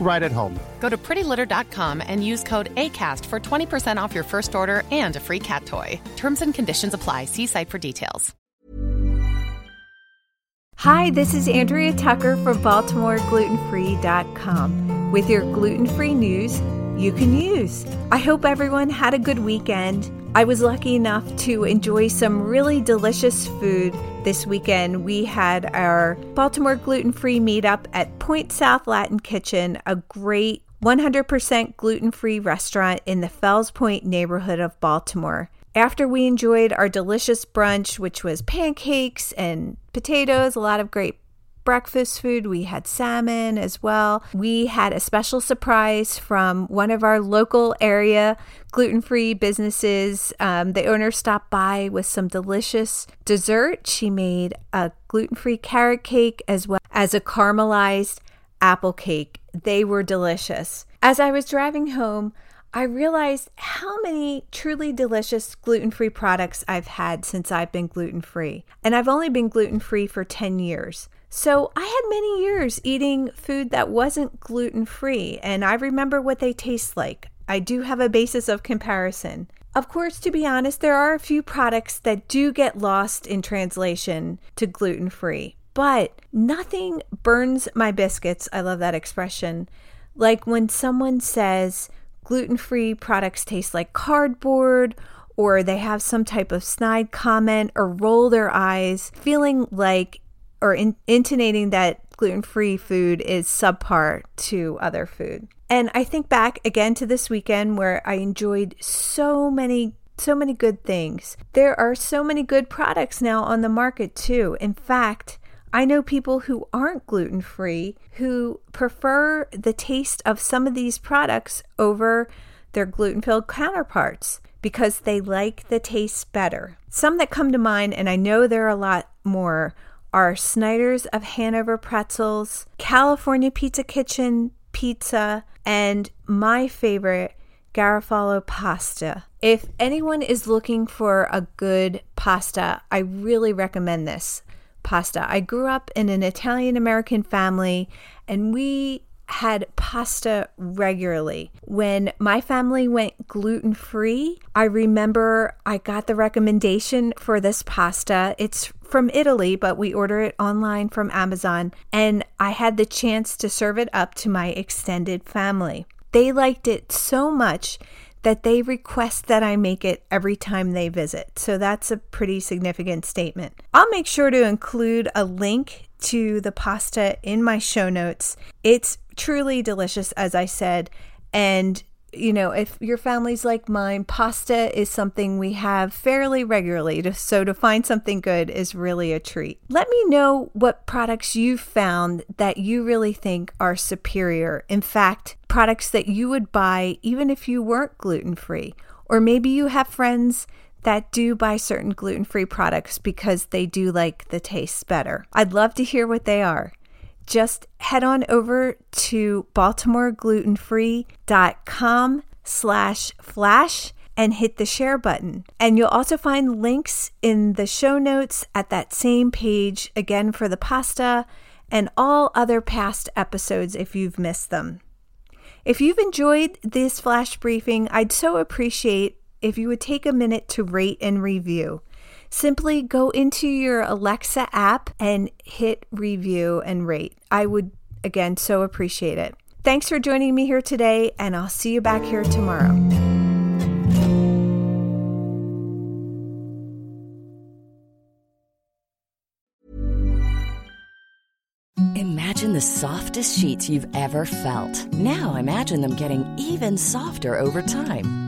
right at home. Go to prettylitter.com and use code ACAST for 20% off your first order and a free cat toy. Terms and conditions apply. See site for details. Hi, this is Andrea Tucker from BaltimoreGlutenFree.com with your gluten free news you can use. I hope everyone had a good weekend. I was lucky enough to enjoy some really delicious food this weekend. We had our Baltimore gluten free meetup at Point South Latin Kitchen, a great 100% gluten free restaurant in the Fells Point neighborhood of Baltimore. After we enjoyed our delicious brunch, which was pancakes and potatoes, a lot of great breakfast food. We had salmon as well. We had a special surprise from one of our local area gluten free businesses. Um, the owner stopped by with some delicious dessert. She made a gluten free carrot cake as well as a caramelized apple cake. They were delicious. As I was driving home, I realized how many truly delicious gluten free products I've had since I've been gluten free. And I've only been gluten free for 10 years. So I had many years eating food that wasn't gluten free, and I remember what they taste like. I do have a basis of comparison. Of course, to be honest, there are a few products that do get lost in translation to gluten free, but nothing burns my biscuits. I love that expression. Like when someone says gluten free products taste like cardboard or they have some type of snide comment or roll their eyes, feeling like or in, intonating that gluten free food is subpar to other food. And I think back again to this weekend where I enjoyed so many so many good things. There are so many good products now on the market too. In fact, I know people who aren't gluten free who prefer the taste of some of these products over their gluten filled counterparts because they like the taste better. Some that come to mind, and I know there are a lot more, are Snyder's of Hanover pretzels, California Pizza Kitchen pizza, and my favorite, Garofalo pasta. If anyone is looking for a good pasta, I really recommend this pasta. I grew up in an Italian American family and we had pasta regularly. When my family went gluten free, I remember I got the recommendation for this pasta. It's from Italy, but we order it online from Amazon, and I had the chance to serve it up to my extended family. They liked it so much that they request that I make it every time they visit. So that's a pretty significant statement. I'll make sure to include a link to the pasta in my show notes. It's truly delicious, as I said, and you know, if your family's like mine, pasta is something we have fairly regularly. So to find something good is really a treat. Let me know what products you've found that you really think are superior. In fact, products that you would buy even if you weren't gluten free. Or maybe you have friends that do buy certain gluten free products because they do like the taste better. I'd love to hear what they are just head on over to baltimoreglutenfree.com slash flash and hit the share button. And you'll also find links in the show notes at that same page, again for the pasta and all other past episodes if you've missed them. If you've enjoyed this flash briefing, I'd so appreciate if you would take a minute to rate and review. Simply go into your Alexa app and hit review and rate. I would, again, so appreciate it. Thanks for joining me here today, and I'll see you back here tomorrow. Imagine the softest sheets you've ever felt. Now imagine them getting even softer over time.